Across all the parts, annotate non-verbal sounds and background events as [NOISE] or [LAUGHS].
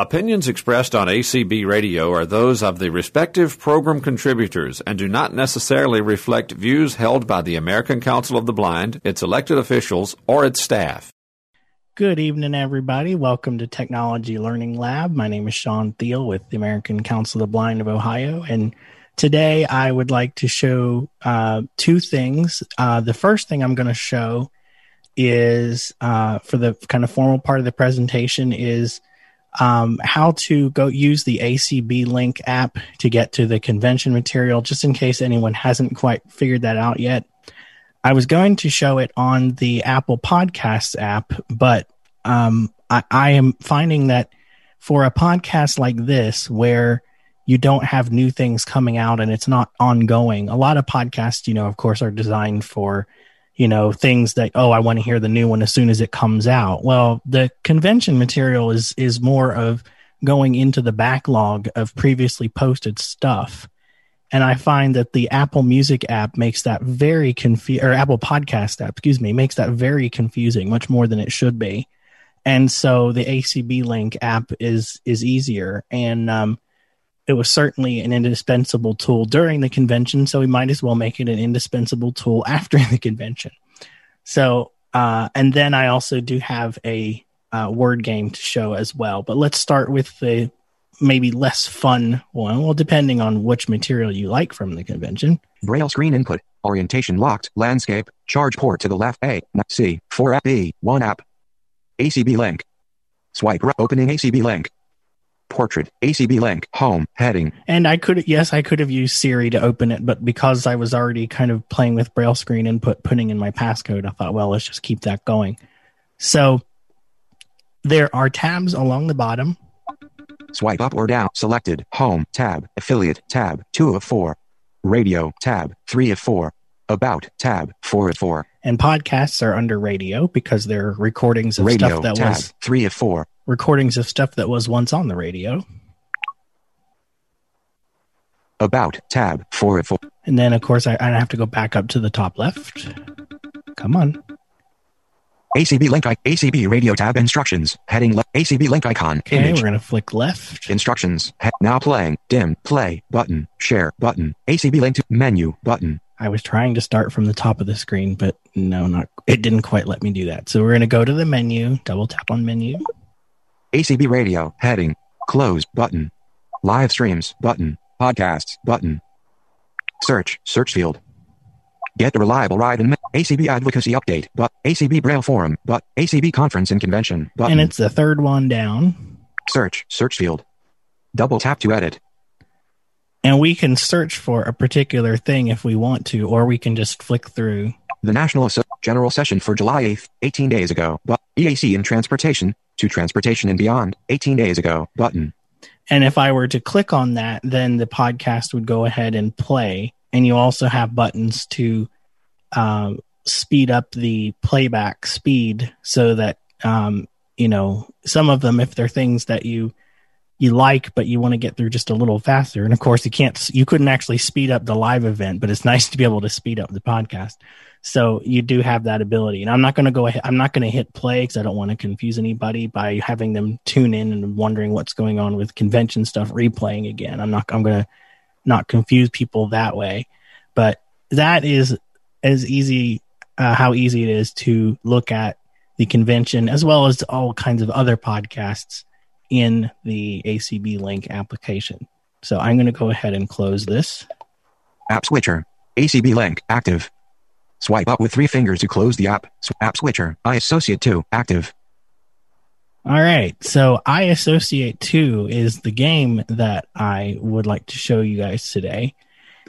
Opinions expressed on ACB Radio are those of the respective program contributors and do not necessarily reflect views held by the American Council of the Blind, its elected officials, or its staff. Good evening, everybody. Welcome to Technology Learning Lab. My name is Sean Thiel with the American Council of the Blind of Ohio, and today I would like to show uh, two things. Uh, the first thing I'm going to show is uh, for the kind of formal part of the presentation is um, how to go use the ACB Link app to get to the convention material, just in case anyone hasn't quite figured that out yet. I was going to show it on the Apple Podcasts app, but um, I, I am finding that for a podcast like this, where you don't have new things coming out and it's not ongoing, a lot of podcasts, you know, of course, are designed for you know things that oh i want to hear the new one as soon as it comes out. Well the convention material is is more of going into the backlog of previously posted stuff. And i find that the apple music app makes that very confusing or apple podcast app excuse me makes that very confusing much more than it should be. And so the acb link app is is easier. And um, it was certainly an indispensable tool during the convention, so we might as well make it an indispensable tool after [LAUGHS] the convention. So, uh, and then I also do have a uh, word game to show as well. But let's start with the maybe less fun one. Well, depending on which material you like from the convention. Braille screen input, orientation locked, landscape, charge port to the left, A, C, 4 app B, 1 app. ACB link. Swipe opening ACB link portrait, ACB link, home, heading. And I could, yes, I could have used Siri to open it, but because I was already kind of playing with Braille screen input, putting in my passcode, I thought, well, let's just keep that going. So there are tabs along the bottom. Swipe up or down, selected, home, tab, affiliate, tab, 2 of 4, radio, tab, 3 of 4, about, tab, 4 of 4. And podcasts are under radio because they're recordings of radio, stuff that tab, was 3 of 4 recordings of stuff that was once on the radio. About tab four four. And then, of course, I, I have to go back up to the top left. Come on. ACB link ACB radio tab instructions heading left ACB link icon okay, image. we're gonna flick left instructions he- now playing dim play button share button ACB link to menu button I was trying to start from the top of the screen but no not it didn't quite let me do that so we're gonna go to the menu double tap on menu ACB Radio, heading, close button, live streams button, podcasts button, search, search field. Get a reliable ride in ACB advocacy update, but ACB Braille forum, but ACB conference and convention button. And it's the third one down. Search, search field. Double tap to edit. And we can search for a particular thing if we want to, or we can just flick through. The National General Session for July 8th, 18 days ago, but EAC in transportation, to transportation and beyond 18 days ago button. And if I were to click on that, then the podcast would go ahead and play. And you also have buttons to um, speed up the playback speed so that, um, you know, some of them, if they're things that you you like, but you want to get through just a little faster. And of course, you can't, you couldn't actually speed up the live event, but it's nice to be able to speed up the podcast. So you do have that ability. And I'm not going to go ahead, I'm not going to hit play because I don't want to confuse anybody by having them tune in and wondering what's going on with convention stuff replaying again. I'm not, I'm going to not confuse people that way. But that is as easy, uh, how easy it is to look at the convention as well as all kinds of other podcasts in the ACB Link application. So I'm going to go ahead and close this. App Switcher, ACB Link, active. Swipe up with three fingers to close the app. App Switcher, I associate 2, active. All right. So I associate 2 is the game that I would like to show you guys today.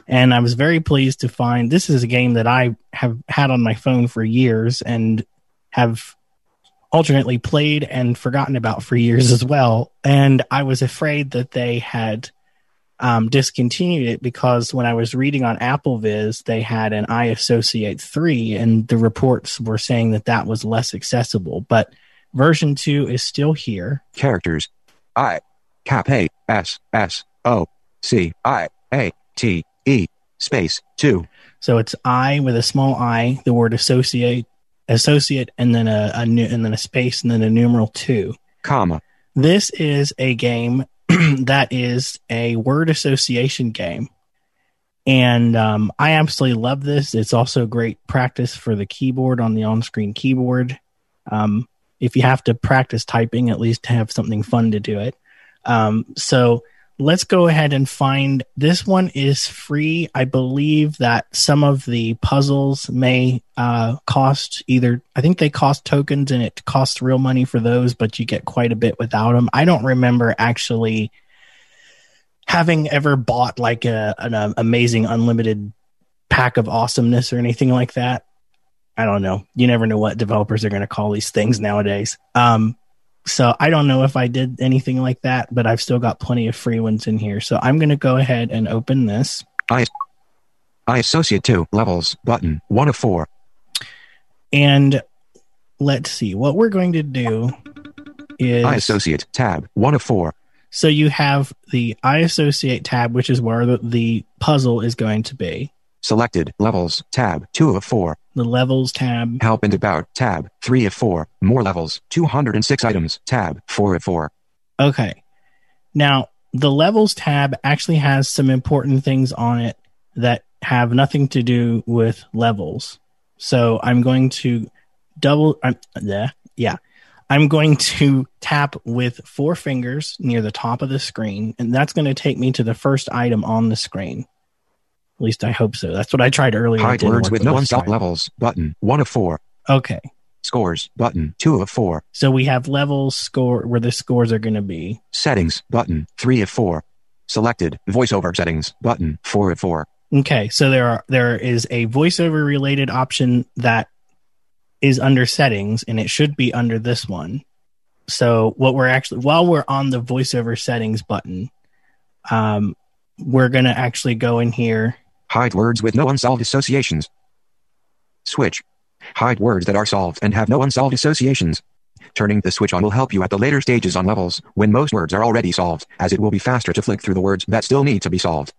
And I was very pleased to find this is a game that I have had on my phone for years and have alternately played and forgotten about for years as well. And I was afraid that they had um, discontinued it because when I was reading on AppleVis, they had an iAssociate 3, and the reports were saying that that was less accessible. But version 2 is still here. Characters I, cap A, S, S, O, C, I, A, T, E, space 2. So it's I with a small i, the word associate, associate, and then a, a new, and then a space, and then a numeral 2. Comma. This is a game [CLEARS THROAT] that is a word association game. And um, I absolutely love this. It's also great practice for the keyboard on the on screen keyboard. Um, if you have to practice typing, at least have something fun to do it. Um, so let's go ahead and find this one is free. I believe that some of the puzzles may uh, cost either, I think they cost tokens and it costs real money for those, but you get quite a bit without them. I don't remember actually having ever bought like a, an uh, amazing unlimited pack of awesomeness or anything like that. I don't know. You never know what developers are going to call these things nowadays. Um, so I don't know if I did anything like that, but I've still got plenty of free ones in here. So I'm going to go ahead and open this. I, I associate two levels button one of four. And let's see what we're going to do is I associate tab one of four. So you have the I associate tab, which is where the, the puzzle is going to be. Selected levels tab two of four. The levels tab. Help and about tab three of four. More levels 206 items tab four of four. Okay. Now the levels tab actually has some important things on it that have nothing to do with levels. So I'm going to double. Uh, yeah, yeah. I'm going to tap with four fingers near the top of the screen, and that's going to take me to the first item on the screen. At least I hope so. That's what I tried earlier. Hide words with no unsolved levels. Button one of four. Okay. Scores button two of four. So we have levels score where the scores are going to be. Settings button three of four. Selected voiceover settings button four of four. Okay, so there are there is a voiceover related option that is under settings and it should be under this one. So what we're actually while we're on the voiceover settings button, um, we're gonna actually go in here. Hide words with no unsolved associations. Switch. Hide words that are solved and have no unsolved associations. Turning the switch on will help you at the later stages on levels, when most words are already solved, as it will be faster to flick through the words that still need to be solved.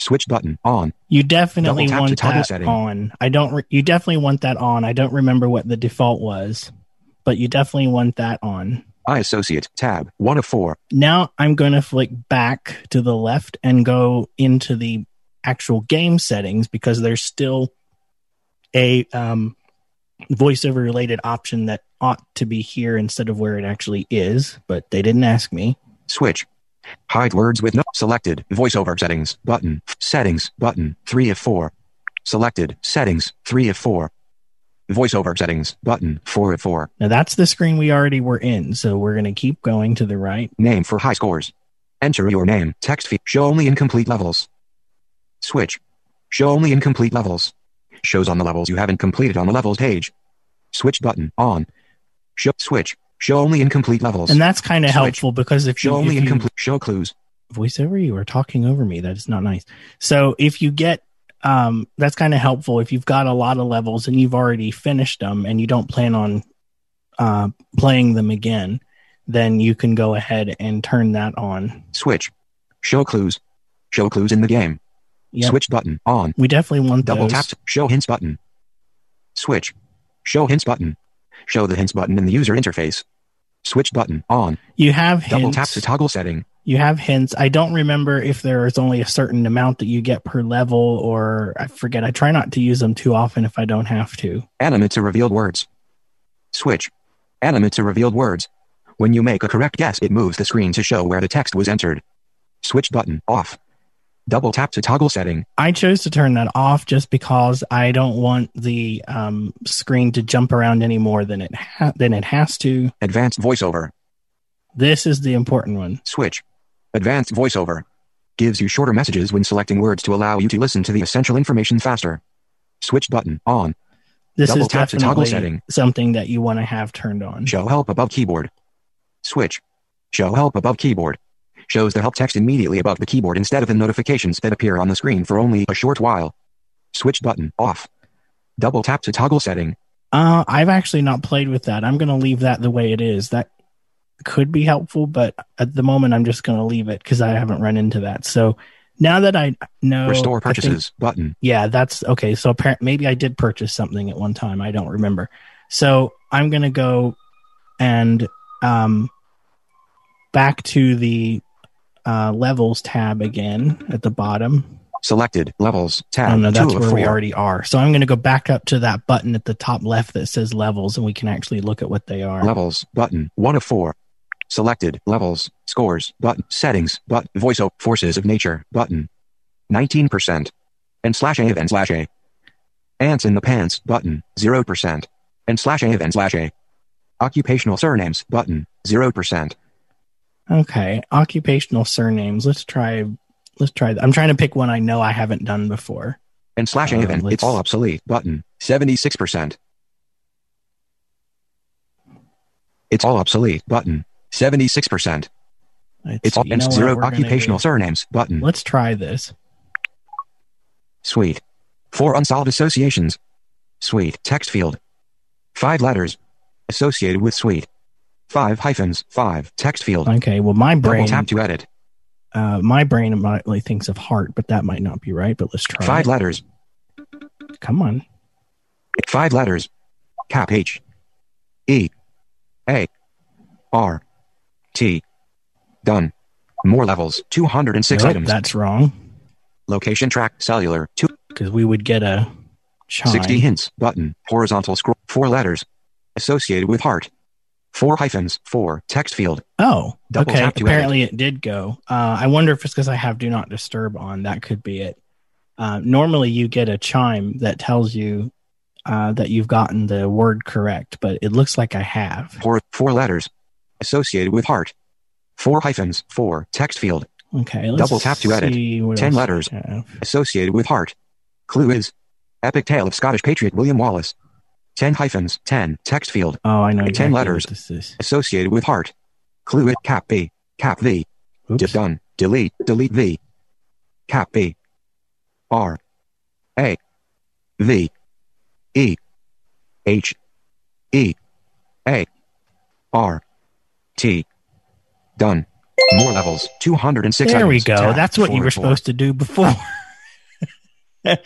Switch button on. You definitely want that setting. on. I don't. Re- you definitely want that on. I don't remember what the default was, but you definitely want that on. I associate tab one of four. Now I'm going to flick back to the left and go into the actual game settings because there's still a um, voiceover related option that ought to be here instead of where it actually is, but they didn't ask me. Switch Hide words with no selected voiceover settings button. Settings button 3 of 4. Selected settings 3 of 4. Voiceover settings button 4 of 4. Now that's the screen we already were in, so we're going to keep going to the right. Name for high scores. Enter your name. Text feed. Show only incomplete levels. Switch. Show only incomplete levels. Shows on the levels you haven't completed on the levels page. Switch button on. Show switch. Show only incomplete levels. And that's kind of helpful because if show you, only if incomplete show clues. Voiceover, you are talking over me. That is not nice. So if you get um, that's kind of helpful if you've got a lot of levels and you've already finished them and you don't plan on uh, playing them again, then you can go ahead and turn that on. Switch. Show clues. Show clues in the game. Yep. Switch button on. We definitely want double those. tap. Show hints button. Switch. Show hints button. Show the hints button in the user interface. Switch button on. You have hints. Double tap to toggle setting. You have hints. I don't remember if there is only a certain amount that you get per level, or I forget. I try not to use them too often if I don't have to. Animate to revealed words. Switch. Animate to revealed words. When you make a correct guess, it moves the screen to show where the text was entered. Switch button off. Double tap to toggle setting. I chose to turn that off just because I don't want the um, screen to jump around any more than it ha- than it has to. Advanced voiceover. This is the important one. Switch. Advanced voiceover gives you shorter messages when selecting words to allow you to listen to the essential information faster. Switch button on. This Double is tap to definitely toggle setting. something that you want to have turned on. Show help above keyboard. Switch. Show help above keyboard. Shows the help text immediately above the keyboard instead of the notifications that appear on the screen for only a short while. Switch button off. Double tap to toggle setting. Uh, I've actually not played with that. I'm going to leave that the way it is. That could be helpful, but at the moment, I'm just going to leave it because I haven't run into that. So now that I know Restore I think- purchases button. yeah, that's okay. So apparently, maybe I did purchase something at one time. I don't remember. So I'm gonna go and um, back to the uh, levels tab again at the bottom. Selected levels tab. Oh no, that's where we already are. So I'm going to go back up to that button at the top left that says levels, and we can actually look at what they are. Levels button. One of four. Selected levels scores button. Settings button. Voiceover forces of nature button. 19%. And slash a and slash a. Ants in the pants button. 0%. And slash a and slash a. Occupational surnames button. 0%. Okay, occupational surnames. Let's try. Let's try. I'm trying to pick one I know I haven't done before. And slash a Uh, and let's- it's all obsolete button. 76%. It's all obsolete button. 76%. It's all and zero occupational surnames button. Let's try this. Sweet. Four unsolved associations. Sweet. Text field. Five letters. Associated with sweet. Five hyphens. Five. Text field. Okay. Well, my brain Double tap to edit. uh, my brain immediately thinks of heart, but that might not be right. But let's try. Five it. letters. Come on. Five letters. Cap H. E. A. R. T. Done. More levels. 206 Nope, items. that's wrong Location track. Cellular. Two. because we would get a chime. 60 hints. Button. Horizontal scroll. Four letters. Associated with heart. Four hyphens. Four. Text field. Oh, Double okay. tap to Apparently it did go. Uh, I wonder if it's because I have do not disturb on. That could be it. Uh, normally you get a chime that tells you uh, that you've gotten the word correct, but it looks like I have. Four. Four letters. Associated with heart. Four hyphens. Four. Text field. Okay, let's Double tap to edit. 10 letters. associated with heart. Clue is Epic Tale of Scottish Patriot William Wallace. 10 hyphens, 10, text field, Oh, I know. Exactly what letters. This is. associated with heart. Clue it, cap B, cap V, Oops. done, delete, delete V, cap B, R, A, V, E, H, E, A, R, T, done. More levels, 206 There we go. tab, That's what you were supposed to do before. [LAUGHS]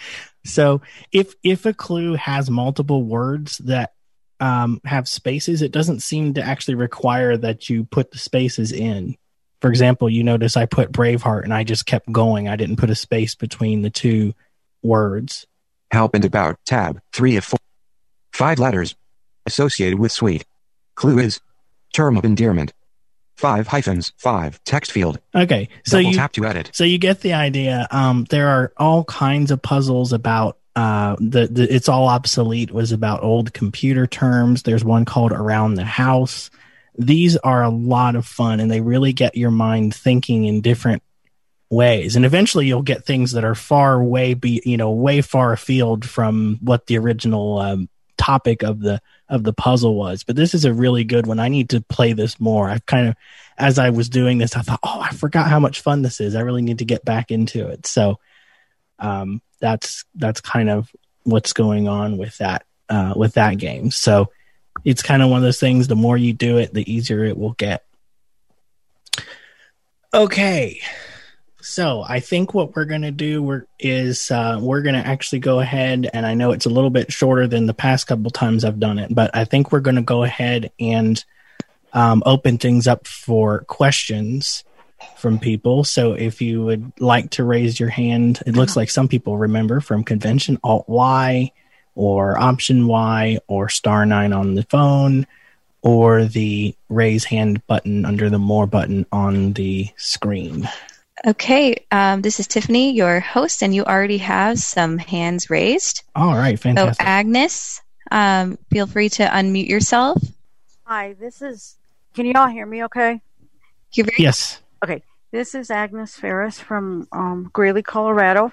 so if if a clue has multiple words that um, have spaces, it doesn't seem to actually require that you put the spaces in. For example, you notice I put Braveheart and I just kept going. I didn't put a space between the two words. Help and about, tab, 3 of 4. Five letters. Associated with sweet. Clue is term of endearment. Five hyphens, five, text field. Okay, so Double you tap to edit. So you get the idea. Um, there are all kinds of puzzles about uh, the, the it's all obsolete was about old computer terms. There's one called around the house. These are a lot of fun, and they really get your mind thinking in different ways. And eventually, you'll get things that are far way be you know way far afield from what the original um, topic of the of the puzzle was. But this is a really good one. I need to play this more. I've kind of as I was doing this, I thought, oh, I forgot how much fun this is. I really need to get back into it. So um, that's that's kind of what's going on with that uh, with that game. So it's kind of one of those things. The more you do it, the easier it will get. Okay, so I think what we're gonna do we're, is uh, we're gonna actually go ahead, and I know it's a little bit shorter than the past couple times I've done it, but I think we're gonna go ahead and um, open things up for questions from people. So if you would like to raise your hand, it looks like some people remember from convention Alt Y or Option Y or Star 9 on the phone or the raise hand button under the more button on the screen. Okay, um, this is Tiffany, your host, and you already have some hands raised. All right, So, fantastic. Agnes, um, feel free to unmute yourself. Hi, this is. Can you all hear me okay? You're very yes. Okay, this is Agnes Ferris from um, Greeley, Colorado.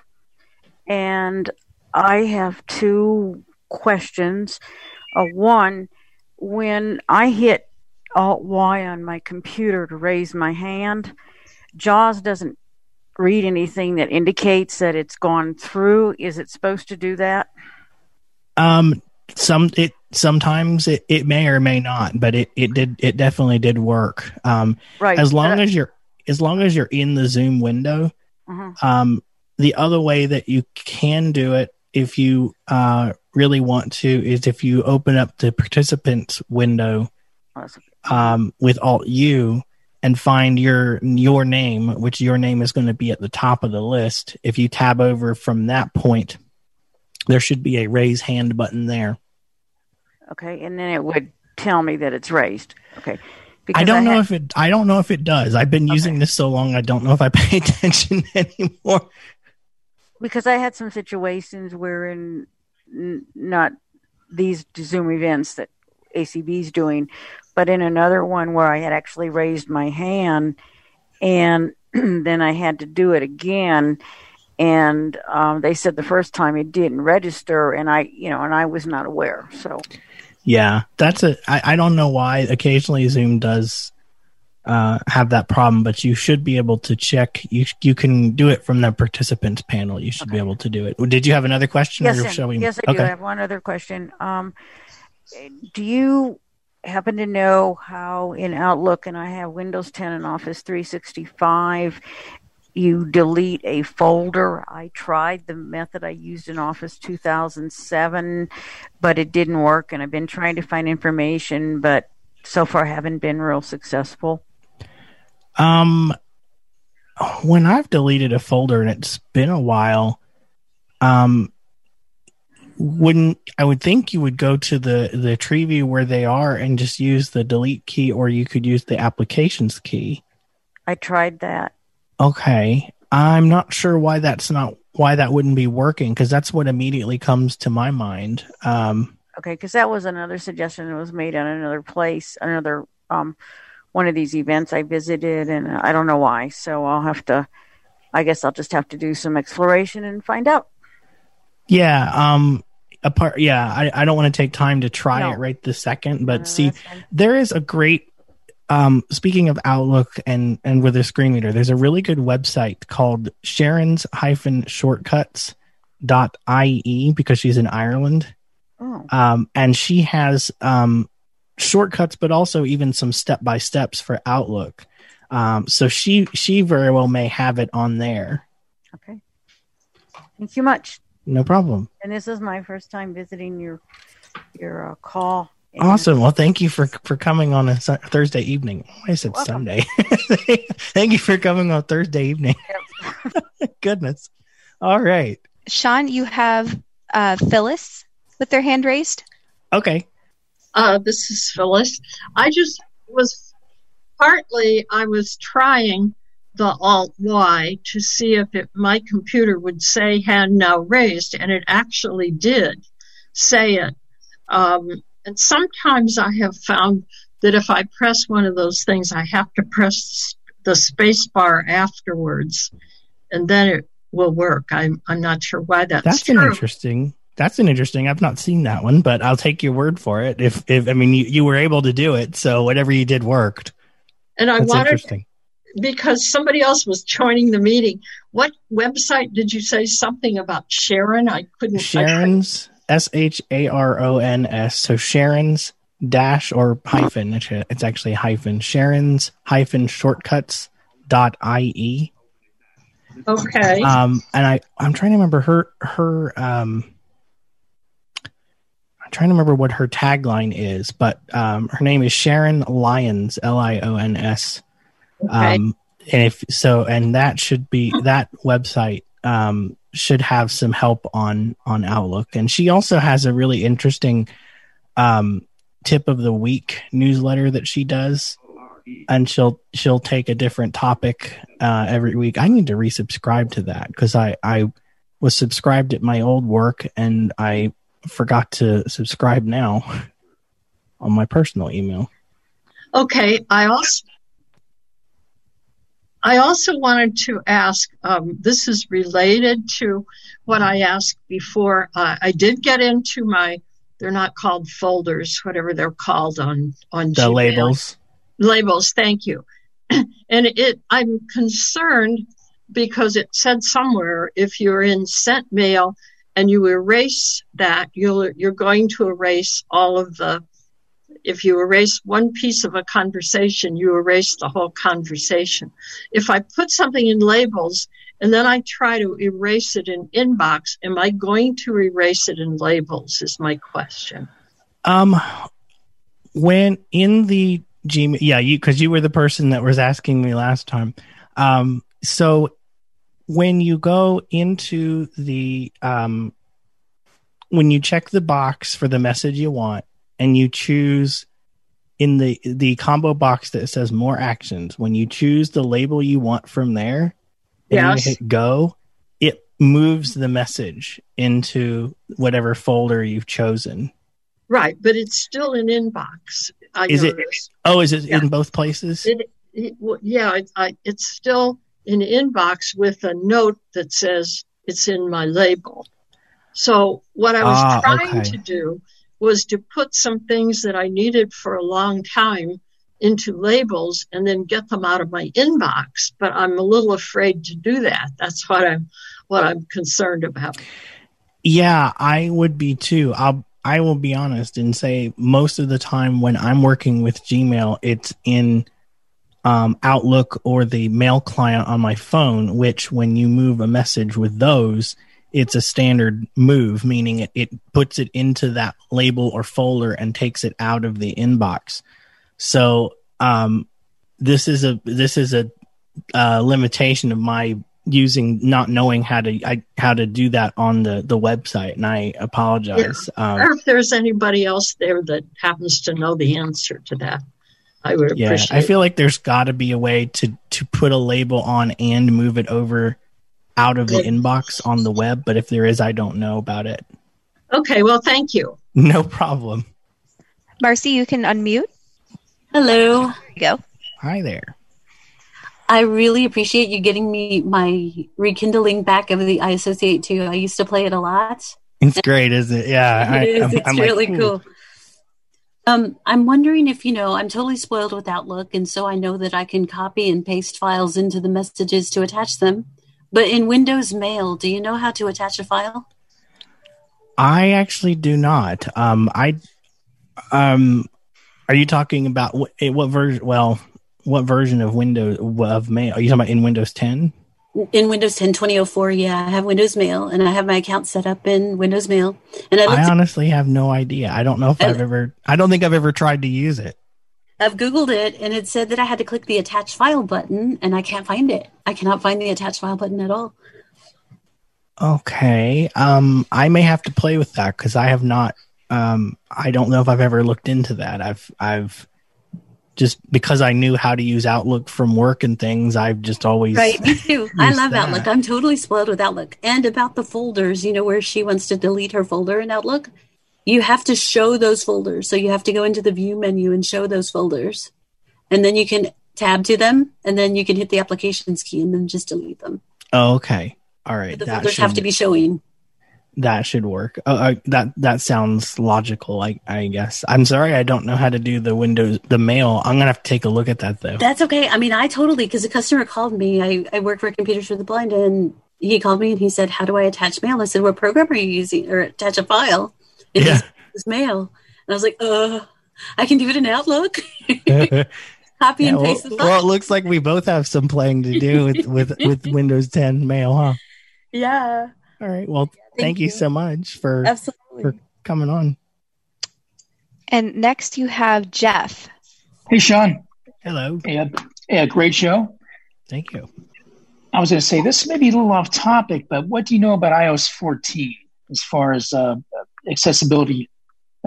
And I have two questions. Uh, one, when I hit Alt Y on my computer to raise my hand, JAWS doesn't read anything that indicates that it's gone through. Is it supposed to do that? Um, some it sometimes it, it may or may not, but it, it did it definitely did work. Um, Right. as long as you're as long as you're in the Zoom window, Mhm. Um, the other way that you can do it, if you uh, really want to, is if you open up the participants window um, with Alt U, and find your your name, which your name is going to be at the top of the list. If you tab over from that point, there should be a raise hand button there. Okay, and then it would tell me that it's raised. Okay. Because I don't know had- if it. I don't know if it does. I've been using Okay. this so long. I don't know if I [LAUGHS] pay attention [LAUGHS] anymore. because I had some situations where in n- not these Zoom events that ACB is doing, but in another one where I had actually raised my hand and [CLEARS THROAT] then I had to do it again. And um, they said the first time it didn't register, and I, you know, and I was not aware. So Yeah, that's a. I, I don't know why. Occasionally, Zoom does uh, have that problem, but you should be able to check. You you can do it from the participants panel. You should be able to do it. Did you have another question? yes, or shall we? yes, I do. I have one other question. Um, do you happen to know how in Outlook, and I have Windows 10 and Office 365, you delete a folder? I tried the method I used in Office 2007, but it didn't work, and I've been trying to find information, but so far haven't been real successful. Um, when I've deleted a folder and it's been a while, um, wouldn't I would think you would go to the the tree view where they are and just use the delete key, or you could use the applications key. I tried that. Okay, I'm not sure why that's not why that wouldn't be working because that's what immediately comes to my mind. Um, Okay, because that was another suggestion that was made on another place, another um, one of these events I visited, and I don't know why. So I'll have to. I guess I'll just have to do some exploration and find out. yeah, um, apart, yeah, I, I don't want to take time to try No. it right this second, but Uh, see, there is a great um speaking of outlook and and with a screen reader there's a really good website called sharon's hyphen shortcuts dot ie because she's in ireland Oh, um and she has um shortcuts but also even some step by steps for outlook um so she she very well may have it on there okay. Thank you much. No problem. And this is my first time visiting your your uh, call. Awesome. Well thank you for for coming on a Su- thursday evening. I said Welcome. sunday? [LAUGHS] Thank you for coming on thursday evening. [LAUGHS] Goodness. All right. Sean, you have uh, Phyllis with their hand raised. okay. Uh, this is Phyllis. I just was partly I was trying the Alt Y to see if it, my computer would say hand now raised, and it actually did say it. Um, and sometimes I have found that if I press one of those things, I have to press the space bar afterwards, and then it will work. I'm I'm not sure why that's, that's an interesting that's an interesting i've not seen that one but i'll take your word for it if if i mean you, you were able to do it so whatever you did worked and I that's wanted interesting because somebody else was joining the meeting. What website did you say something about Sharon? I couldn't. Sharon's s-h-a-r-o-n-s so sharon's dash or hyphen it's actually hyphen sharon's hyphen shortcuts dot ie okay. um and i i'm trying to remember her her um i'm trying to remember what her tagline is but um her name is sharon lyons l-i-o-n-s okay. um and if so and that should be that website um should have some help on on outlook and she also has a really interesting um tip of the week newsletter that she does and she'll she'll take a different topic uh every week i need to resubscribe to that because i i was subscribed at my old work and i forgot to subscribe now [LAUGHS] on my personal email Okay. I also. I also wanted to ask. Um, this is related to what I asked before. Uh, I did get into my. They're not called folders, whatever they're called on on the Gmail. labels labels thank you [CLEARS THROAT] and it i'm concerned because it said somewhere if you're in sent mail and you erase that you'll you're going to erase all of the if you erase one piece of a conversation you erase the whole conversation if i put something in labels and then i try to erase it in inbox am i going to erase it in labels is my question Um, when in the Gmail. Yeah, you because you were the person that was asking me last time. Um, so when you go into the um, when you check the box for the message you want and you choose in the the combo box that says more actions when you choose the label you want from there and Yes. you hit go it moves the message into whatever folder you've chosen Right, but it's still an inbox. I Is it- oh is it Yeah. in both places It, it, well, yeah, it, I, it's still an inbox with a note that says it's in my label. So what I was Ah, trying okay. to do was to put some things that I needed for a long time into labels and then get them out of my inbox. But I'm a little afraid to do that. That's what I'm what I'm concerned about. Yeah, I would be too. I'll I will be honest and say most of the time when I'm working with Gmail, it's in um, Outlook or the mail client on my phone. Which, when you move a message with those, it's a standard move, meaning it, it puts it into that label or folder and takes it out of the inbox. So um, this is a this is a uh, limitation of my using not knowing how to I, how to do that on the the website and i apologize um, or if there's anybody else there that happens to know the answer to that, I would yeah appreciate i feel like there's got to be a way to to put a label on and move it over out of the inbox on the web but if there is i don't know about it Okay, well, thank you. [LAUGHS] no problem Marcy, you can unmute. Hello. There you go. hi there I really appreciate you getting me my rekindling back of the I Associate 2. I used to play it a lot. it's great isn't it yeah I, it is. I'm- it's I'm like, really "Ooh." cool. Um, I'm wondering if you know, I'm totally spoiled with Outlook, and so I know that I can copy and paste files into the messages to attach them. But in Windows Mail, do you know how to attach a file? i actually do not um i um are you talking about what, eh, what version well what version of windows of mail are you talking about in windows 10 In Windows 10 2004, yeah, I have Windows Mail, and I have my account set up in Windows Mail. And I I honestly have no idea. I don't know if I- I've ever. I don't think I've ever tried to use it. I've Googled it and it said that I had to click the attach file button and I can't find it. I cannot find the attach file button at all. Okay. Um, I may have to play with that because I have not. Um, I don't know if I've ever looked into that. I've I've just because I knew how to use Outlook from work and things. I've just always Right, me too. [LAUGHS] I love that. Outlook. I'm totally spoiled with Outlook. And about the folders, you know, where she wants to delete her folder in Outlook, you have to show those folders. So you have to go into the view menu and show those folders. And then you can tab to them and then you can hit the applications key and then just delete them. Oh, okay. All right. The that folders should have to be showing. that should work. Uh, uh, that that sounds logical. I I guess. I'm sorry. I don't know how to do the Windows the mail. I'm gonna have to take a look at that though. That's okay. I mean, I totally, because a customer called me. I, I work for Computers for the Blind and he called me and he said, How do I attach mail? I said, What program are you using or attach a file? And Yeah. said, "It's mail. And I was like, Uh, I can do it in Outlook. [LAUGHS] Copy Yeah, and well, paste the file. well, it looks like we both have some playing to do with with, [LAUGHS] with Windows 10 mail, huh? yeah, All right. Well, thank, Thank you. you. so much for absolutely. for coming on. And next you have Jeff. Hey, Sean. Hello. Yeah, yeah, great show. Thank you. I was going to say this may be a little off topic, but what do you know about iOS 14 as far as uh, accessibility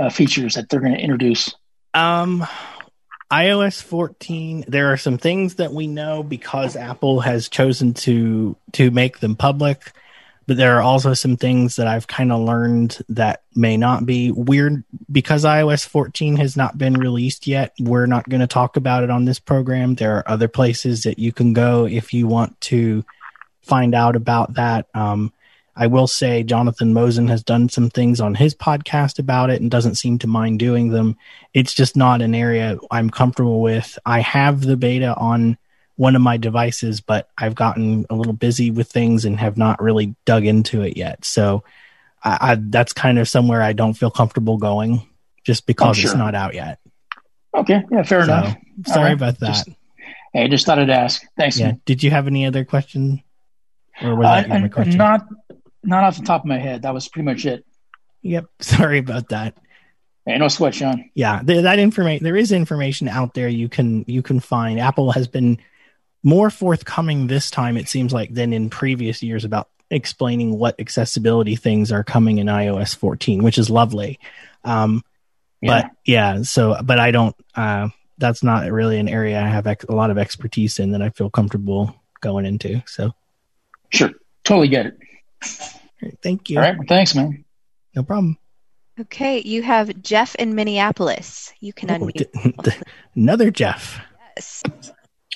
uh, features that they're going to introduce? Um, iOS 14. There are some things that we know because Apple has chosen to to make them public, but there are also some things that I've kind of learned that may not be weird because iOS 14 has not been released yet. We're not going to talk about it on this program. There are other places that you can go if you want to find out about that. Um, I will say Jonathan Mosen has done some things on his podcast about it and doesn't seem to mind doing them. It's just not an area I'm comfortable with. I have the beta on one of my devices, but I've gotten a little busy with things and have not really dug into it yet. So I, I that's kind of somewhere I don't feel comfortable going just because it's sure. not out yet. Okay, yeah, fair So, enough. sorry right. about that. Just- Hey, just thought I'd ask. Thanks. yeah. man. Did you have any other questions? Or was Uh, that your question? not, not off the top of my head. That was pretty much it. Yep. [LAUGHS] Sorry about that. Hey, no sweat, Sean. Yeah, th- that information there is information out there you can you can find. Apple has been more forthcoming this time it seems like than in previous years about explaining what accessibility things are coming in iOS 14, which is lovely. Um, Yeah. But yeah, so but I don't. Uh, that's not really an area I have ex- a lot of expertise in that I feel comfortable going into. So Sure. Totally get it. Thank you. All right. Well, thanks, man. No problem. Okay, you have Jeff in Minneapolis. You can Oh, unmute. d- another Jeff. Yes.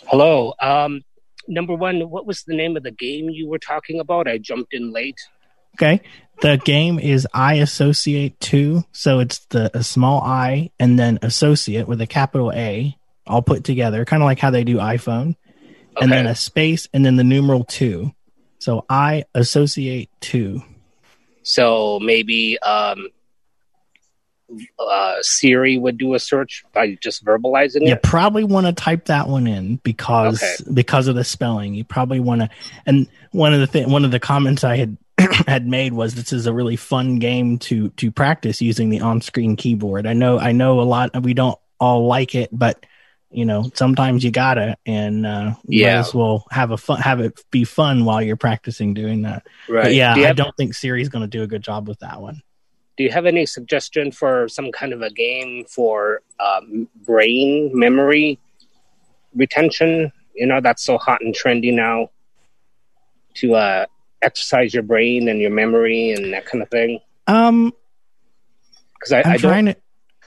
Hello. Um, number one, what was the name of the game you were talking about? I jumped in late. Okay. The game is I Associate 2. So it's the a small I and then Associate with a capital A all put together, kind of like how they do iPhone. And then a space and then the numeral 2. So I Associate 2. So maybe um, uh, Siri would do a search by just verbalizing You it. You probably want to type that one in because Okay. because of the spelling. You probably want to. And one of the th- one of the comments I had [CLEARS THROAT] had made was this is a really fun game to to practice using the on screen keyboard. I know I know a lot. We don't all like it, but you know sometimes you gotta and uh, might Yeah. as well have a fun have it be fun while you're practicing doing that. Right. But yeah, Do I have, don't think Siri's to do a good job with that one. do you have any suggestion for some kind of a game for um, brain memory retention? You know, that's so hot and trendy now to uh, exercise your brain and your memory and that kind of thing. Um, Because I, don't trying to.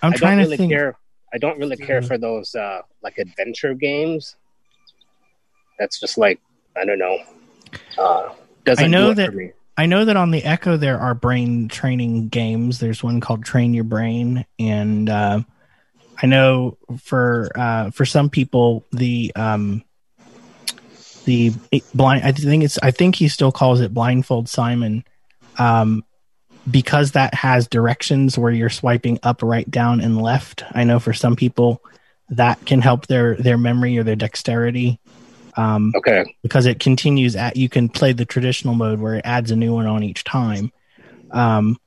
I'm I trying to really think. care. I don't really care Mhm. for those uh, like adventure games. That's just like I don't know. Uh, doesn't I know do that- for me. I know that on the Echo there are brain training games. There's one called Train Your Brain, and uh, I know for uh, for some people the um, the blind. I think it's. I think he still calls it Blindfold Simon, um, because that has directions where you're swiping up, right, down, and left. I know for some people that can help their their memory or their dexterity. Um, Okay. because it continues at you can play the traditional mode where it adds a new one on each time um,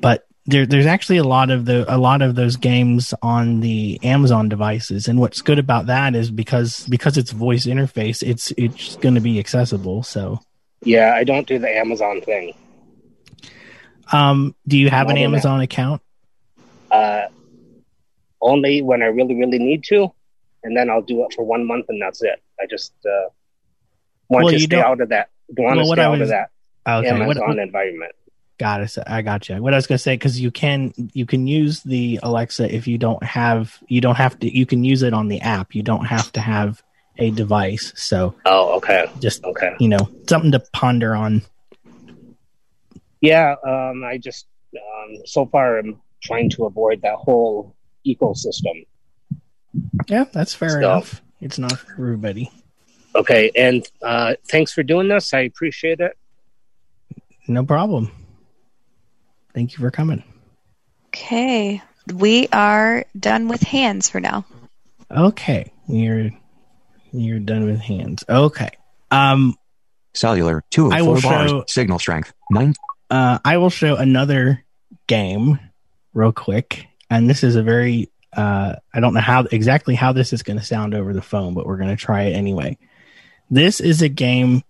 but there, there's actually a lot of the a lot of those games on the Amazon devices and what's good about that is because because it's voice interface it's it's going to be accessible so Yeah, I don't do the Amazon thing. Um, do you have an Amazon account Uh, only when I really, really need to, and then I'll do it for one month, and that's it. I just uh, want Well, to stay out of that. Want Well, to what stay I out was- of that okay what, Amazon what, environment. got it I got you what I was going to say because you can you can use the Alexa if you don't have you don't have to you can use it on the app you don't have to have a device so Oh, okay, just okay. you know something to ponder on Yeah, um, I just um, so far I'm trying to avoid that whole ecosystem. yeah that's fair So- enough it's not for everybody Okay, and uh, thanks for doing this. I appreciate it. no problem thank you for coming Okay, we are done with hands for now. okay you're you're done with hands okay um Cellular, 2 of I 4 will bars. show- Signal strength, 9. Uh i will show another game real quick. And this is a very uh i don't know how exactly how this is going to sound over the phone but we're going to try it anyway. This is a game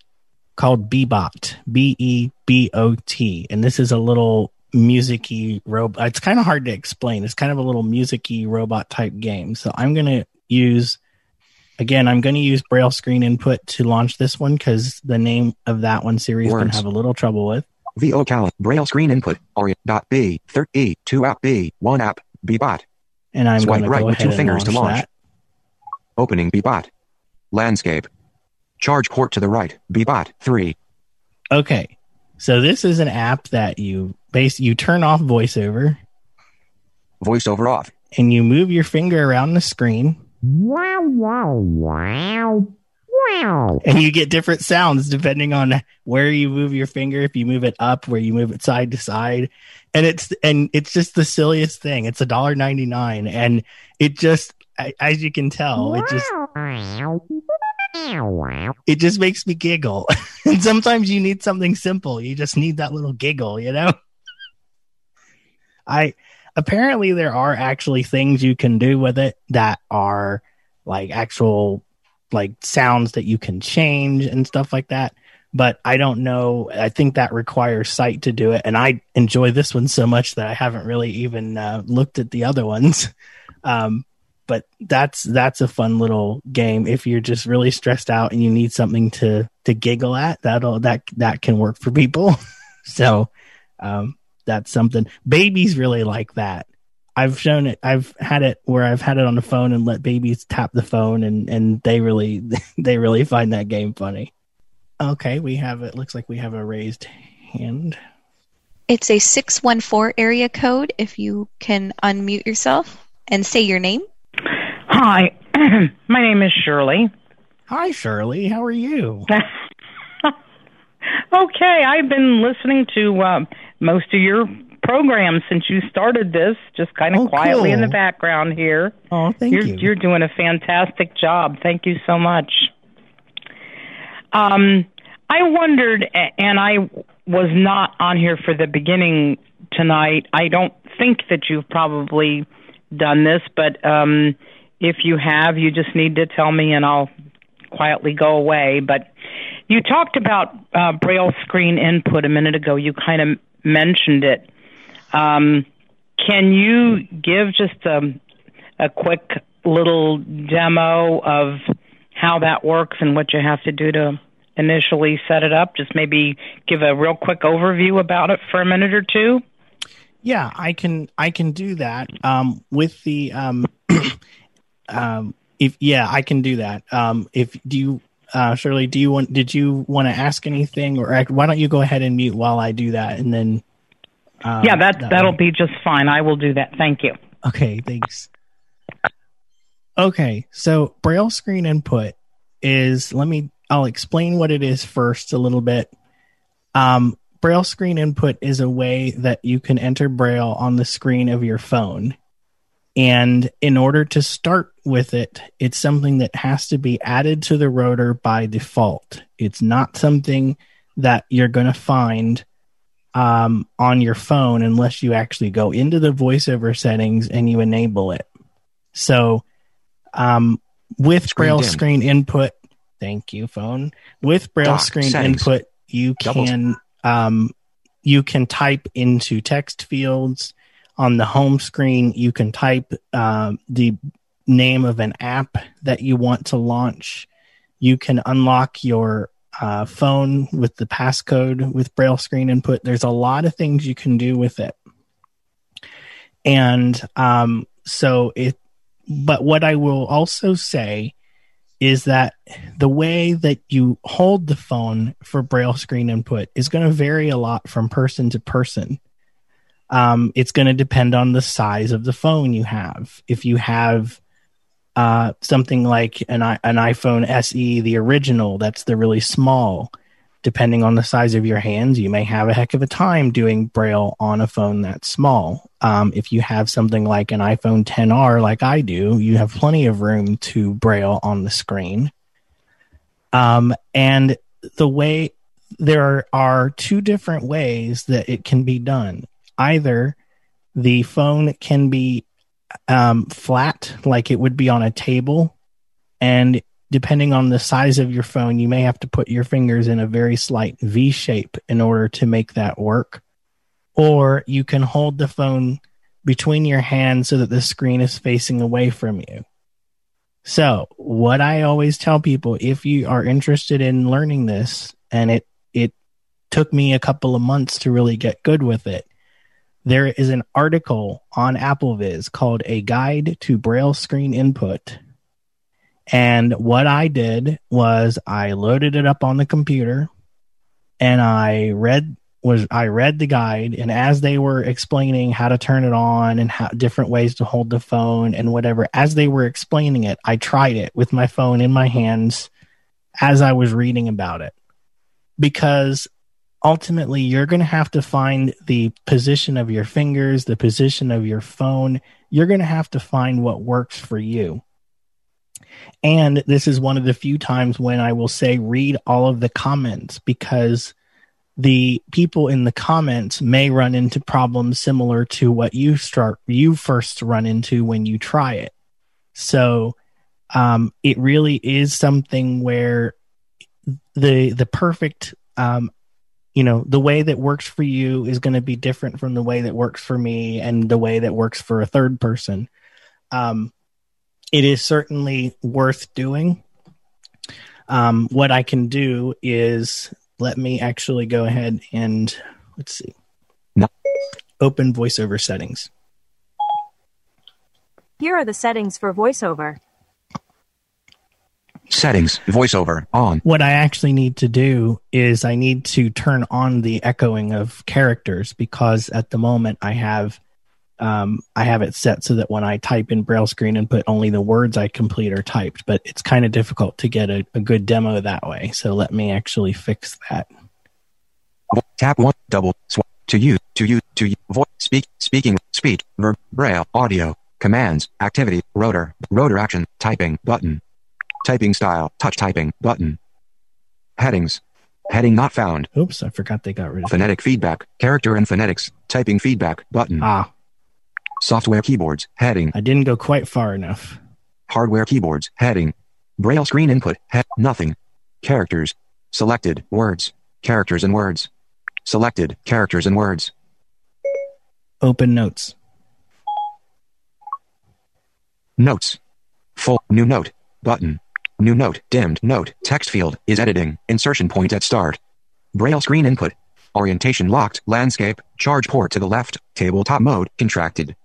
called bebot b-e-b-o-t and this is a little musicy robot it's kind of hard to explain. It's kind of a little musicy robot type game. So i'm going to use again i'm going to use braille screen input to launch this one because the name of that one Siri's going to have a little trouble with VO cal, braille screen input, Aria, dot B, 30, 2 app B, 1 app, Bebot. and I'm Swipe right go with two and fingers to launch launch. that. Opening Bebot. Landscape. Charge port to the right, Bebot, 3. Okay, so this is an app that you base you turn off voiceover Voiceover off. and you move your finger around the screen. And you get different sounds depending on where you move your finger. If you move it up, where you move it side to side, and it's and it's just the silliest thing. It's a dollar ninety nine, and it just as you can tell, it just it just makes me giggle. [LAUGHS] and sometimes you need something simple. You just need that little giggle, you know? I apparently there are actually things you can do with it that are like actual like sounds that you can change and stuff like that but I don't know. I think that requires sight to do it, and I enjoy this one so much that I haven't really even uh, looked at the other ones. [LAUGHS] Um, but that's that's a fun little game if you're just really stressed out and you need something to to giggle at. That'll that that can work for people. [LAUGHS] so um, that's something. Babies really like that. I've shown it. I've had it where I've had it on the phone and let babies tap the phone, and and they really [LAUGHS] they really find that game funny. Okay, we have it. Looks like we have a raised hand. It's a 614 area code if you can unmute yourself and say your name. Hi, [CLEARS THROAT] my name is Shirley. Hi, Shirley. How are you? [LAUGHS] okay, I've been listening to uh, most of your programs since you started this, just kind of Oh, quietly in the background here. Oh, thank you're, you. You're doing a fantastic job. Thank you so much. Um, I wondered, and I was not on here for the beginning tonight. I don't think that you've probably done this, but um, if you have, you just need to tell me, and I'll quietly go away. But you talked about uh, braille screen input a minute ago. You kind of mentioned it. Um, can you give just a, a quick little demo of how that works and what you have to do to initially set it up? Just maybe give a real quick overview about it for a minute or two. Yeah, I can I can do that. Um, with the um, [CLEARS THROAT] um, if yeah, I can do that. Um, if do you uh, Shirley, do you want did you want to ask anything, or act- why don't you go ahead and mute while I do that, and then um, yeah, that, that that'll way- be just fine. I will do that. Thank you. Okay, thanks. Okay, so braille screen input is let me I'll explain what it is first a little bit. Um, braille screen input is a way that you can enter braille on the screen of your phone. And in order to start with it, it's something that has to be added to the rotor by default. It's not something that you're going to find um, on your phone unless you actually go into the voiceover settings and you enable it. So, um, with Screen Braille dimmed. screen input, thank you, phone. With Braille Dock screen settings. input, you can um, you can type into text fields on the home screen. You can type um, the name of an app that you want to launch. You can unlock your uh, phone with the passcode with Braille screen input. There's a lot of things you can do with it. And um, so it, but what I will also say is that the way that you hold the phone for Braille screen input is going to vary a lot from person to person. Um, it's going to depend on the size of the phone you have. If you have uh, something like an an iPhone SE, the original, that's the really small. Depending on the size of your hands, you may have a heck of a time doing Braille on a phone that small. Um, if you have something like an iPhone 10R, like I do, you have plenty of room to Braille on the screen. Um, and the way there are, are two different ways that it can be done. Either the phone can be um, flat, like it would be on a table, and depending on the size of your phone, you may have to put your fingers in a very slight V shape in order to make that work. Or you can hold the phone between your hands so that the screen is facing away from you. So, what I always tell people if you are interested in learning this, and it, it took me a couple of months to really get good with it, there is an article on AppleVis called A Guide to Braille Screen Input. And what I did was I loaded it up on the computer and I read was I read the guide and as they were explaining how to turn it on and how different ways to hold the phone and whatever as they were explaining it I tried it with my phone in my hands as I was reading about it because ultimately you're going to have to find the position of your fingers the position of your phone you're going to have to find what works for you and this is one of the few times when I will say read all of the comments because the people in the comments may run into problems similar to what you start you first run into when you try it. So um, it really is something where the the perfect um, you know the way that works for you is going to be different from the way that works for me and the way that works for a third person um, it is certainly worth doing um, what i can do is let me actually go ahead and let's see No. open voiceover settings Here are the settings for voiceover. Settings. Voiceover. On. what I actually need to do is I need to turn on the echoing of characters because at the moment I have um, I have it set so that when I type in braille screen and put only the words I complete are typed, but it's kind of difficult to get a, a good demo that way. So let me actually fix that. Tap one. Double. Swipe. To you. To you. To you. Voice. Speak. Speaking. Speech. Verb. Braille. Audio. Commands. Activity. Rotor. Rotor action. Typing. Button. Typing style. Touch typing. Button. Headings. Heading not found. Oops, I forgot they got rid of it. Phonetic feedback. Character and phonetics. Typing feedback. Button. Ah, Software keyboards. Heading. I didn't go quite far enough. Hardware keyboards. Heading. Braille screen input. He- nothing. Characters. Selected. Words. Characters and words. Selected. Characters and words. Open notes. Notes. Full. New note. Button. New note. Dimmed. Note. Text field. Is editing. Insertion point at start. Braille screen input. Orientation locked. Landscape. Charge port to the left. Tabletop mode. Contracted.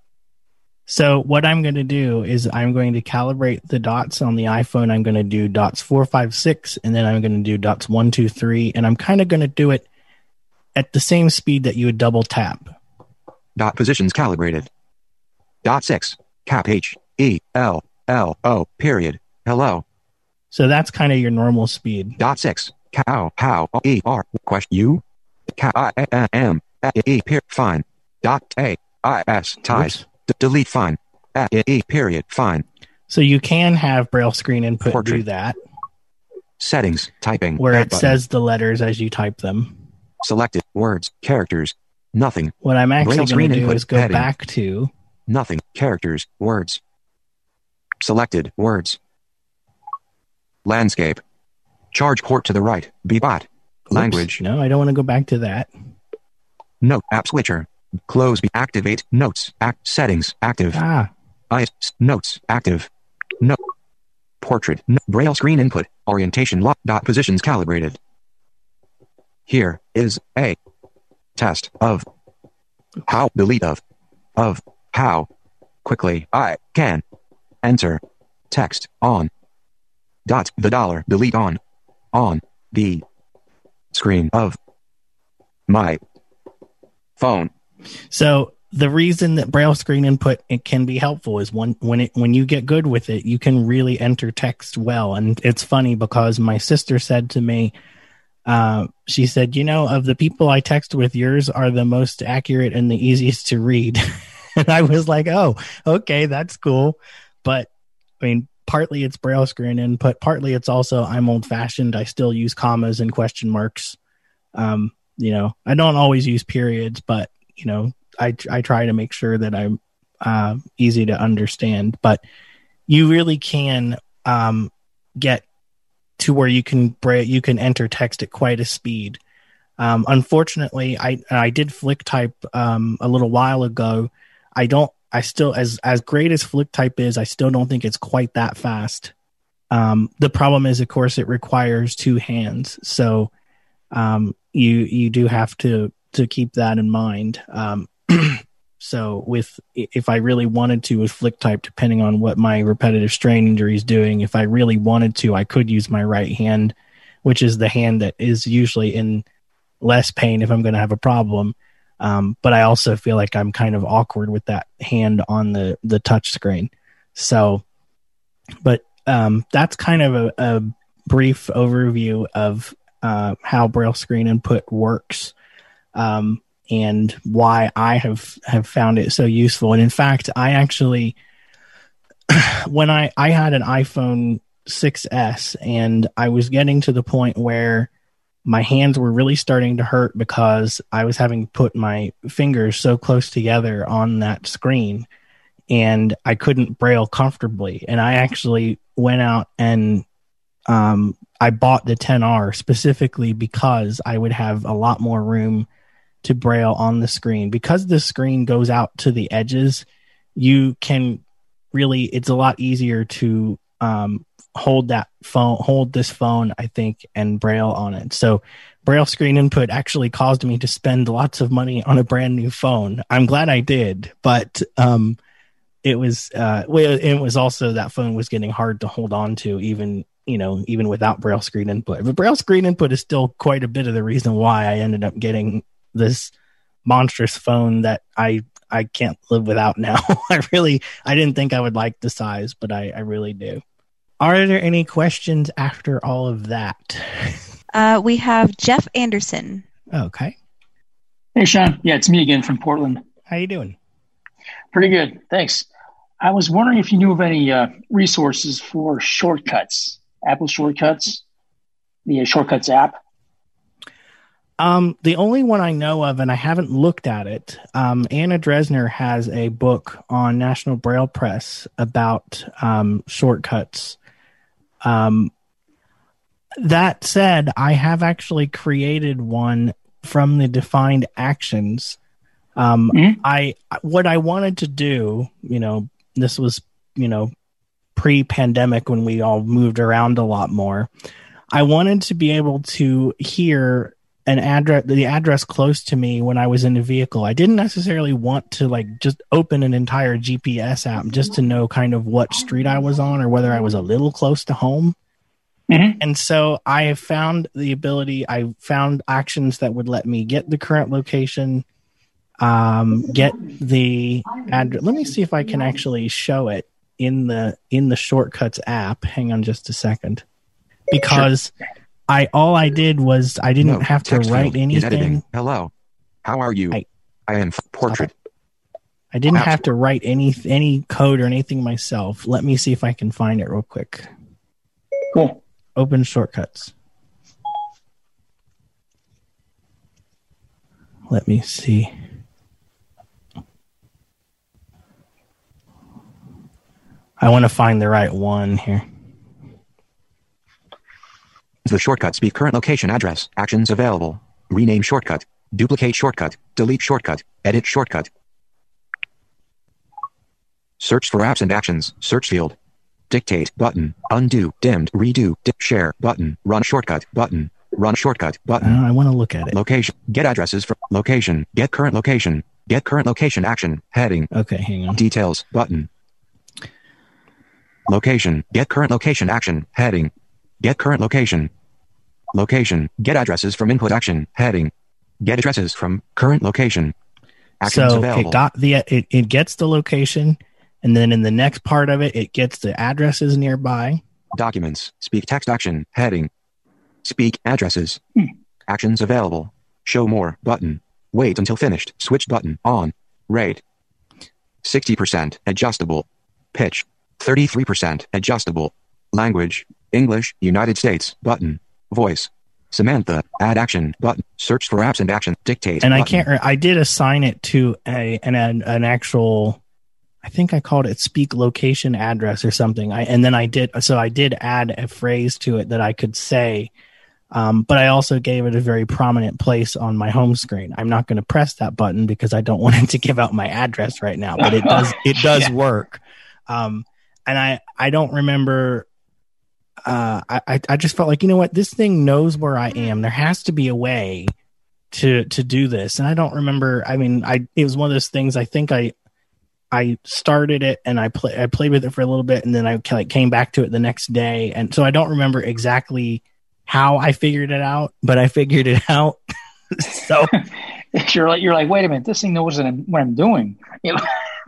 So what I'm going to do is I'm going to calibrate the dots on the iPhone. I'm going to do dots four, five, six, and then I'm going to do dots one, two, three, and I'm kind of going to do it at the same speed that you would double tap. Dot positions calibrated. Dot six. Cap H. E. L. L. O. Period. Hello. So that's kind of your normal speed. Dot six. Cow. How. E. R. Question. You. Cow. I. M. E. Fine. Dot A. I. S. Ties. D- delete. Fine. A. E. Period. Fine. So you can have braille screen input do that, Settings. Typing. where it button. says the letters as you type them. Selected. Words. Characters. Nothing. What I'm actually going to do input, is go heading. back to Nothing. Characters. Words. Selected. Words. Landscape. Charge port to the right. Bebot. Language. No, I don't want to go back to that. Note. App switcher. Close. Be activate. Notes. Act. Settings. Active. Ah, I. Notes. Active. Note. Portrait. No, Braille screen input. Orientation lock. Dot positions calibrated. Here is a test of how delete of of how quickly I can enter text on dot the dollar delete on on the screen of my phone. So the reason that braille screen input it can be helpful is when when it when you get good with it, you can really enter text well. And it's funny because my sister said to me, uh, she said, "You know, of the people I text with, yours are the most accurate and the easiest to read." [LAUGHS] and I was like, "Oh, okay, that's cool." But I mean, partly it's braille screen input, partly it's also I'm old fashioned. I still use commas and question marks. Um, you know, I don't always use periods, but you know, I I try to make sure that I'm uh, easy to understand. But you really can um, get to where you can bra- you can enter text at quite a speed. Um, unfortunately, I I did flick type um, a little while ago. I don't. I still as as great as flick type is, I still don't think it's quite that fast. Um, the problem is, of course, it requires two hands, so um, you you do have to to keep that in mind. Um, [CLEARS THROAT] so with if I really wanted to with flick type, depending on what my repetitive strain injury is doing, if I really wanted to, I could use my right hand, which is the hand that is usually in less pain if I'm going to have a problem. Um, but I also feel like I'm kind of awkward with that hand on the the touch screen. So, but um, that's kind of a, a brief overview of uh, how Braille screen input works um, and why I have have found it so useful. And in fact, I actually [CLEARS THROAT] when I I had an iPhone 6s and I was getting to the point where my hands were really starting to hurt because I was having put my fingers so close together on that screen and I couldn't braille comfortably. And I actually went out and um, I bought the 10R specifically because I would have a lot more room to braille on the screen. Because the screen goes out to the edges, you can really, it's a lot easier to um, hold that phone, hold this phone, I think, and braille on it. So braille screen input actually caused me to spend lots of money on a brand new phone. I'm glad I did, but um, it was uh, well, it was also that phone was getting hard to hold on to, even you know, even without braille screen input. But braille screen input is still quite a bit of the reason why I ended up getting this monstrous phone that I I can't live without now. [LAUGHS] I really I didn't think I would like the size, but I, I really do. Are there any questions after all of that? Uh, we have Jeff Anderson. Okay. Hey, Sean. Yeah, it's me again from Portland. How you doing? Pretty good. Thanks. I was wondering if you knew of any uh, resources for shortcuts, Apple shortcuts, the uh, shortcuts app. Um, the only one I know of, and I haven't looked at it, um, Anna Dresner has a book on National Braille Press about um, shortcuts. Um, that said, I have actually created one from the defined actions. Um, mm-hmm. I what I wanted to do, you know, this was you know pre-pandemic when we all moved around a lot more. I wanted to be able to hear an address the address close to me when I was in the vehicle. I didn't necessarily want to like just open an entire GPS app just to know kind of what street I was on or whether I was a little close to home. Mm-hmm. And so I found the ability, I found actions that would let me get the current location, um, get the address. Let me see if I can actually show it in the in the shortcuts app. Hang on just a second. Because sure I all I did was I didn't no, have to write anything. Hello, how are you? I, I am portrait. I didn't have to write any any code or anything myself. Let me see if I can find it real quick. Cool. Open shortcuts. Let me see. I want to find the right one here. The shortcut speak current location address. Actions available. Rename shortcut. Duplicate shortcut. Delete shortcut. Edit shortcut. Search for apps and actions. Search field. Dictate button. Undo. Dimmed. Redo. Dip, share button. Run shortcut button. Run shortcut button. Uh, I want to look at it. Location. Get addresses from location. Get current location. Get current location action. Heading. Okay, hang on. Details button. Location. Get current location action. Heading. Get current location. Location. Get addresses from input action. Heading. Get addresses from current location. Actions so available. it got the it, it gets the location, and then in the next part of it, it gets the addresses nearby. Documents. Speak text action. Heading. Speak addresses. Hmm. Actions available. Show more button. Wait until finished. Switch button on. Rate. 60% adjustable. Pitch. 33% adjustable. Language. English, United States, button. Voice. Samantha, add action button. Search for apps and action. Dictate. And button. I can't. Re- I did assign it to a an an actual. I think I called it speak location address or something. I and then I did. So I did add a phrase to it that I could say. Um, but I also gave it a very prominent place on my home screen. I'm not going to press that button because I don't want it to give out my address right now. But it does. It does [LAUGHS] yeah. work. Um, and I I don't remember uh, I I just felt like you know what this thing knows where I am. There has to be a way to to do this, and I don't remember. I mean, I it was one of those things. I think I I started it and I play I played with it for a little bit, and then I like came back to it the next day, and so I don't remember exactly how I figured it out, but I figured it out. [LAUGHS] so [LAUGHS] you're like you're like, wait a minute, this thing knows what I'm, what I'm doing. [LAUGHS] You know?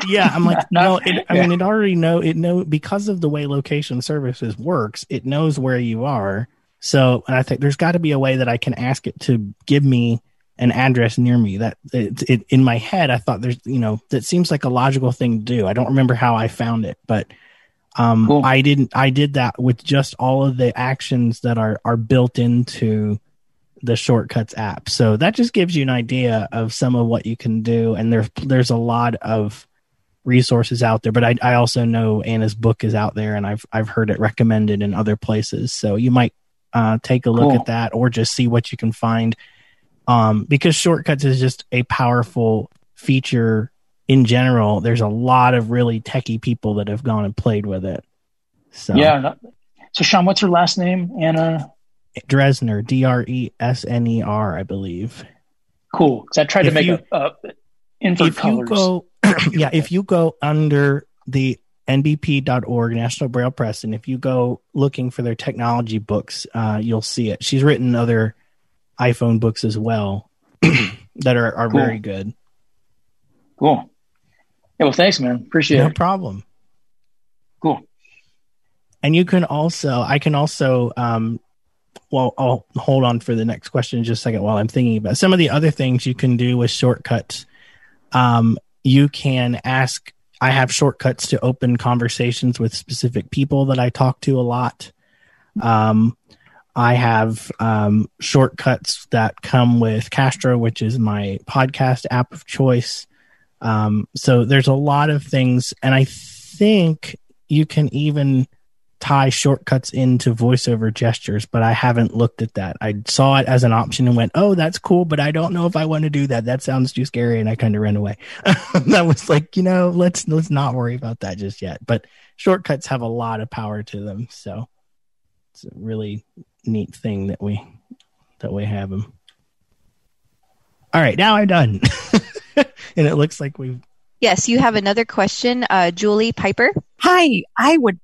Yeah, I'm like, [LAUGHS] no, it, I mean, it already know it know because of the way location services works, it knows where you are. So, and I think there's got to be a way that I can ask it to give me an address near me. That it, it in my head, I thought there's, you know, that seems like a logical thing to do. I don't remember how I found it, but um, cool. I didn't. I did that with just all of the actions that are are built into the shortcuts app. So that just gives you an idea of some of what you can do. And there's there's a lot of resources out there. But I, I also know Anna's book is out there, and I've I've heard it recommended in other places. So you might uh, take a look Cool. at that, or just see what you can find. Um, because shortcuts is just a powerful feature in general. There's a lot of really techie people that have gone and played with it. So Yeah. So Sean, what's her last name? Anna. Dresner, D R E S N E R, I believe. Cool. Because I tried to make you- a, a if you go [CLEARS THROAT] [COUGHS] yeah if you go under the nbp.org national braille press and if you go looking for their technology books uh, you'll see it she's written other iphone books as well [CLEARS THROAT] that are, are Cool. very good Cool. Yeah. Well, thanks, man. Appreciate no it. No problem Cool. and you can also i can also um well i'll hold on for the next question just a second while i'm thinking about some of the other things you can do with shortcuts um you can ask i have shortcuts to open conversations with specific people that i talk to a lot. Um i have um shortcuts that come with castro which is my podcast app of choice. Um so there's a lot of things and i think you can even tie shortcuts into voiceover gestures, but I haven't looked at that. I saw it as an option and went, "Oh, that's cool," but I don't know if I want to do that. That sounds too scary, and I kind of ran away. [LAUGHS] that was like, you know, let's let's not worry about that just yet. But shortcuts have a lot of power to them, so it's a really neat thing that we that we have them. All right, now I'm done, [LAUGHS] and it looks like we've Yes, you have another question, uh, Julie Piper. Hi, I would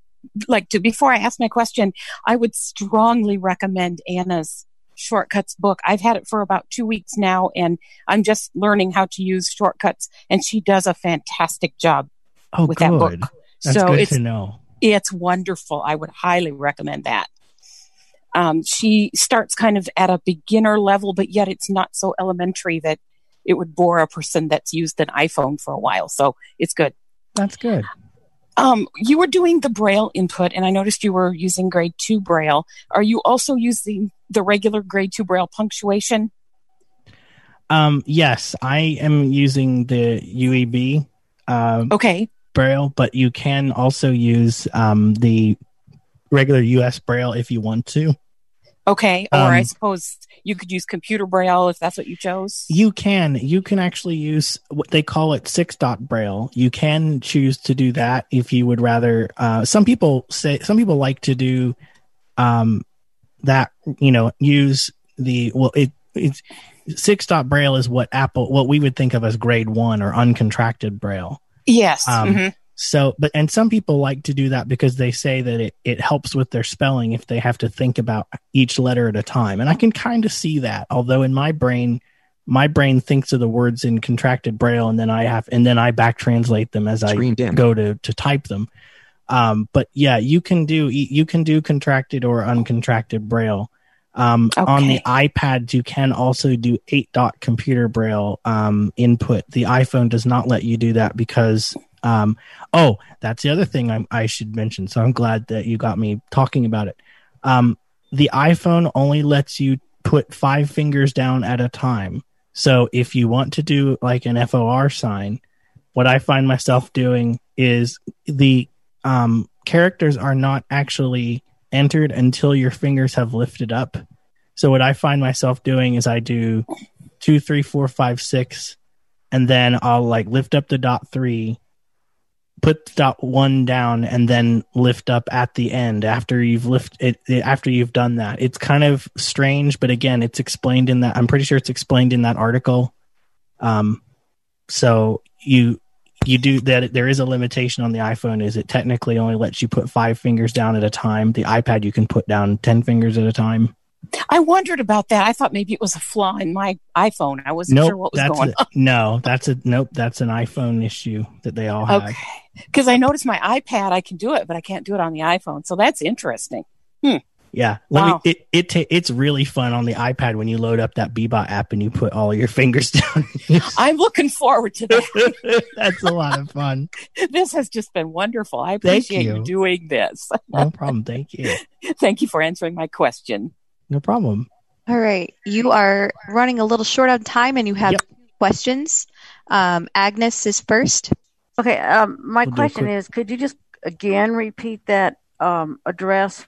like to, before I ask my question, I would strongly recommend Anna's Shortcuts book. I've had it for about two weeks now, and I'm just learning how to use shortcuts, and she does a fantastic job oh with good. that book. That's so good it's to know. it's wonderful. I would highly recommend that. Um, she starts kind of at a beginner level, but yet it's not so elementary that it would bore a person that's used an iPhone for a while. So it's good. That's good. Um, you were doing the Braille input, and I noticed you were using grade two Braille. Are you also using the regular grade two Braille punctuation? Um, yes, I am using the UEB um, Okay. Braille, but you can also use um, the regular US Braille if you want to. Okay. Or I Um, suppose you could use computer Braille if that's what you chose. You can. You can actually use what they call it six dot braille. You can choose to do that if you would rather. Uh, some people say some people like to do um, that. You know, use the well. It it's six dot braille is what Apple what we would think of as grade one or uncontracted braille. Yes. Um, mhm. So, but and some people like to do that because they say that it, it helps with their spelling if they have to think about each letter at a time. And I can kind of see that. Although in my brain, my brain thinks of the words in contracted braille and then I have and then I back translate them as Screen I dim. go to to type them. Um, but yeah, you can do you can do contracted or uncontracted braille. Um, On the iPads, you can also do eight dot computer braille um, input. The iPhone does not let you do that because um, oh, that's the other thing I, I should mention. So I'm glad that you got me talking about it. Um, the iPhone only lets you put five fingers down at a time. So if you want to do like an FOR sign, what I find myself doing is the um, characters are not actually entered until your fingers have lifted up. So what I find myself doing is I do two, three, four, five, six, and then I'll like lift up the dot three, put dot one down, and then lift up at the end after you've lift it, it after you've done that. It's kind of strange, but again, it's explained in that. I'm pretty sure it's explained in that article. Um, so you you do that. There is a limitation on the iPhone. Is it technically only lets you put five fingers down at a time? The iPad you can put down ten fingers at a time. I wondered about that. I thought maybe it was a flaw in my iPhone. I wasn't Nope, sure what was that's going a, on. [LAUGHS] no, that's a nope. That's an iPhone issue that they all have. Okay. Because I noticed my iPad, I can do it, but I can't do it on the iPhone. So that's interesting. Hmm. Yeah, let Wow. me. It, it ta- it's really fun on the iPad when you load up that Bebot app and you put all your [LAUGHS] fingers down. I'm looking forward to that. [LAUGHS] That's a lot of fun. [LAUGHS] this has just been wonderful. I appreciate you. you. doing this. No problem. Thank you. Thank you for answering my question. No problem. All right. You are running a little short on time and you have Yep. questions. Um, Agnes is first. Okay, um, my We'll question quick- is, could you just again repeat that um, address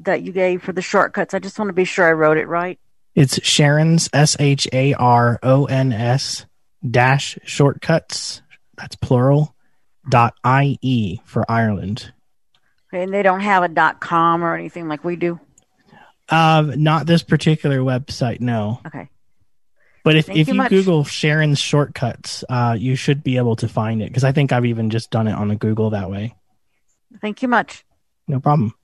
that you gave for the shortcuts? I just want to be sure I wrote it right. It's Sharon's S H A R O N S dash shortcuts. That's plural. Dot I E for Ireland. Okay, and they don't have a dot com or anything like we do. Um, not this particular website, no. Okay. But if, Thank if you you. Google Sharon's shortcuts, uh, you should be able to find it because I think I've even just done it on a Google that way. Thank you much. No problem.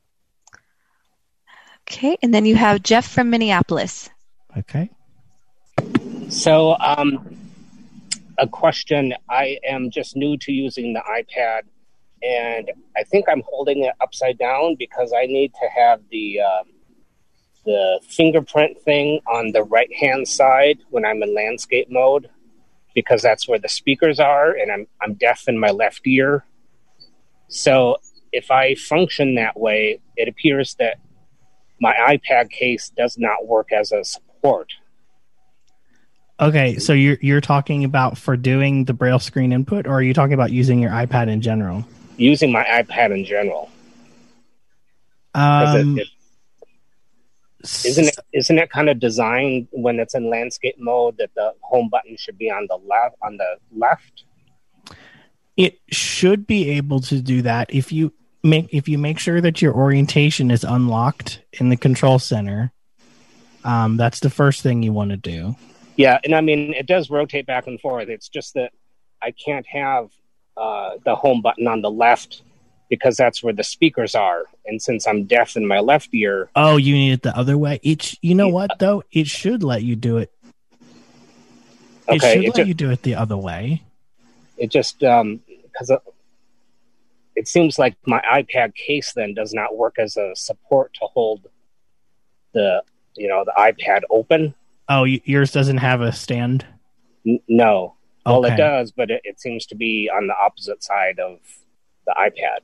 Okay. And then you have Jeff from Minneapolis. Okay. So, um, a question. I am just new to using the iPad, and I think I'm holding it upside down because I need to have the um, the fingerprint thing on the right hand side when I'm in landscape mode, because that's where the speakers are, and I'm I'm deaf in my left ear. So, if I function that way, it appears that my iPad case does not work as a support. Okay, so you're you're talking about for doing the braille screen input, or are you talking about using your iPad in general? using my iPad in general. 'Cause it- Um, it- isn't it isn't it kind of designed when it's in landscape mode that the home button should be on the left on the left? it should be able to do that if you make if you make sure that your orientation is unlocked in the control center. Um, that's the first thing you want to do. Yeah, and I mean it does rotate back and forth. It's just that I can't have uh, the home button on the left because that's where the speakers are, and since I'm deaf in my left ear, Oh, you need it the other way. It sh- you know what though? It should let you do it. It Okay, should it let ju- you do it the other way. it just um because it, it seems like my ipad case then does not work as a support to hold the you know the ipad open Oh, yours doesn't have a stand. N- no well Okay. it does but it, it seems to be on the opposite side of the ipad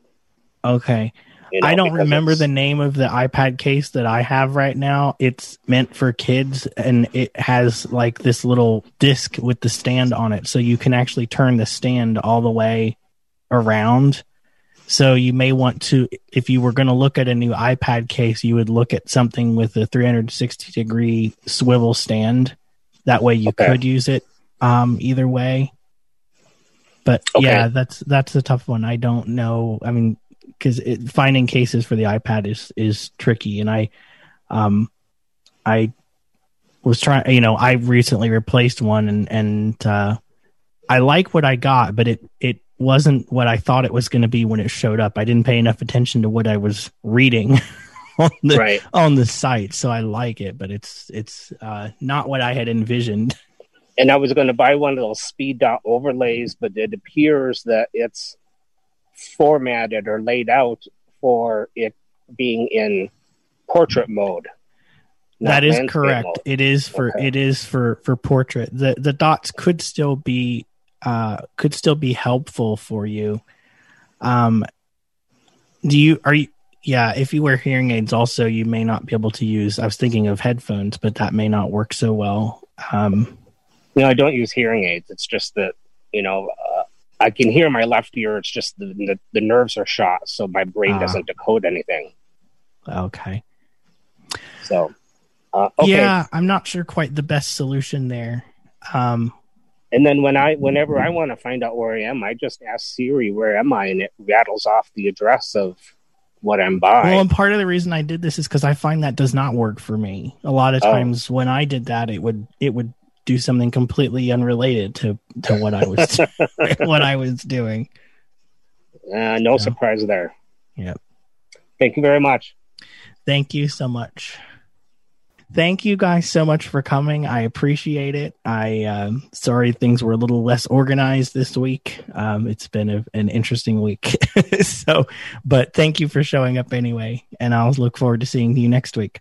Okay. you know, I don't remember the name of the iPad case that I have right now. It's meant for kids and it has like this little disc with the stand on it. So you can actually turn the stand all the way around. So you may want to, if you were going to look at a new iPad case, you would look at something with a 360 degree swivel stand. That way you Okay. could use it um, either way. But Okay. yeah, that's that's a tough one. I don't know. I mean, because finding cases for the iPad is is tricky, and I, um, I was trying. You know, I recently replaced one, and and uh, I like what I got, but it it wasn't what I thought it was going to be when it showed up. I didn't pay enough attention to what I was reading [LAUGHS] on the right on the site, so I like it, but it's it's uh, not what I had envisioned. [LAUGHS] and i was going to buy one of those speed dot overlays but it appears that it's formatted or laid out for it being in portrait mode that is correct. mode. It is for Okay. it is for for portrait. The the dots could still be uh could still be helpful for you. Um do you are you yeah, if you wear hearing aids also you may not be able to use I was thinking of headphones, but that may not work so well. Um No, I don't use hearing aids. It's just that you know I can hear my left ear. It's just the the, the nerves are shot, so my brain Ah. doesn't decode anything. okay. So, uh, okay. Yeah, I'm not sure quite the best solution there. Um And then when I whenever I want to find out where I am, I just ask Siri where am I, and it rattles off the address of what I'm by. Well, and part of the reason I did this is because I find that does not work for me. A lot of Oh. times when I did that, it would it would do something completely unrelated to to [LAUGHS] what I was [LAUGHS] what I was doing. uh, no surprise there. Yep. Thank you very much. Thank you so much. Thank you guys so much for coming. I appreciate it. I um, sorry things were a little less organized this week. Um, it's been a, an interesting week. [LAUGHS] so, but thank you for showing up anyway, and I'll look forward to seeing you next week.